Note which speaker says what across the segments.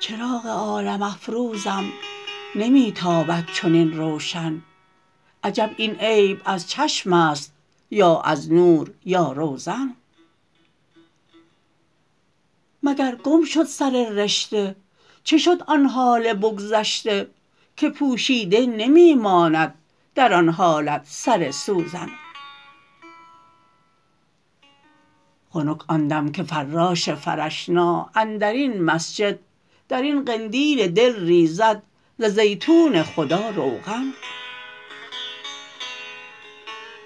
Speaker 1: چراغ عالم افروزم نمی تابد چنین روشن. عجب این عیب از چشم است یا از نور یا روزن. مگر گم شد سر رشته چه شد آن حال بگذشته که پوشیده نمی ماند در آن حالت سر سوزن؟ خنک آن دم که فراش فرشنا اندر این مسجد در این قندیل دل ریزد ز زیتون خدا روغن.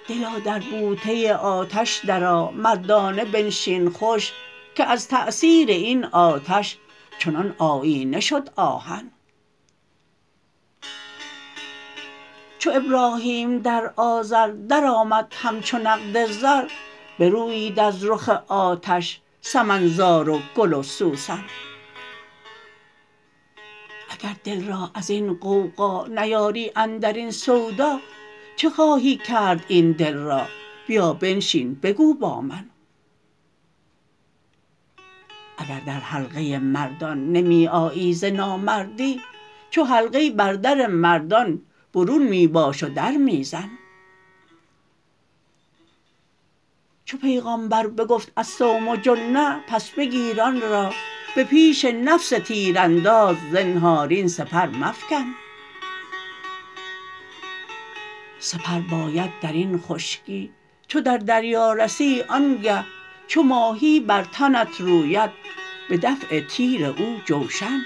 Speaker 1: دلا در بوته آتش درآ مردانه بنشین خوش که از تأثیر این آتش چنان آیینه شد آهن چو ابراهیم در آذر درآمد همچو نقد زر برویید از رخ آتش سمن زار و گل و سوسن. اگر دل را از این غوغا نیاری اندر این سودا چه خواهی کرد این دل را؟ بیا بنشین بگو با من. اگر در حلقه مردان نمی آیی ز نامردی چو حلقه بر در مردان برون می باش و در می زن. چو پیغامبر بگفت الصوم جنه پس بگیر آن را به پیش نفس تیرانداز زنهار این سپر مفکن. سپر باید در این خشکی چو در دریا رسی آنگه چو ماهی بر تنت روید به دفع تیر او جوشن.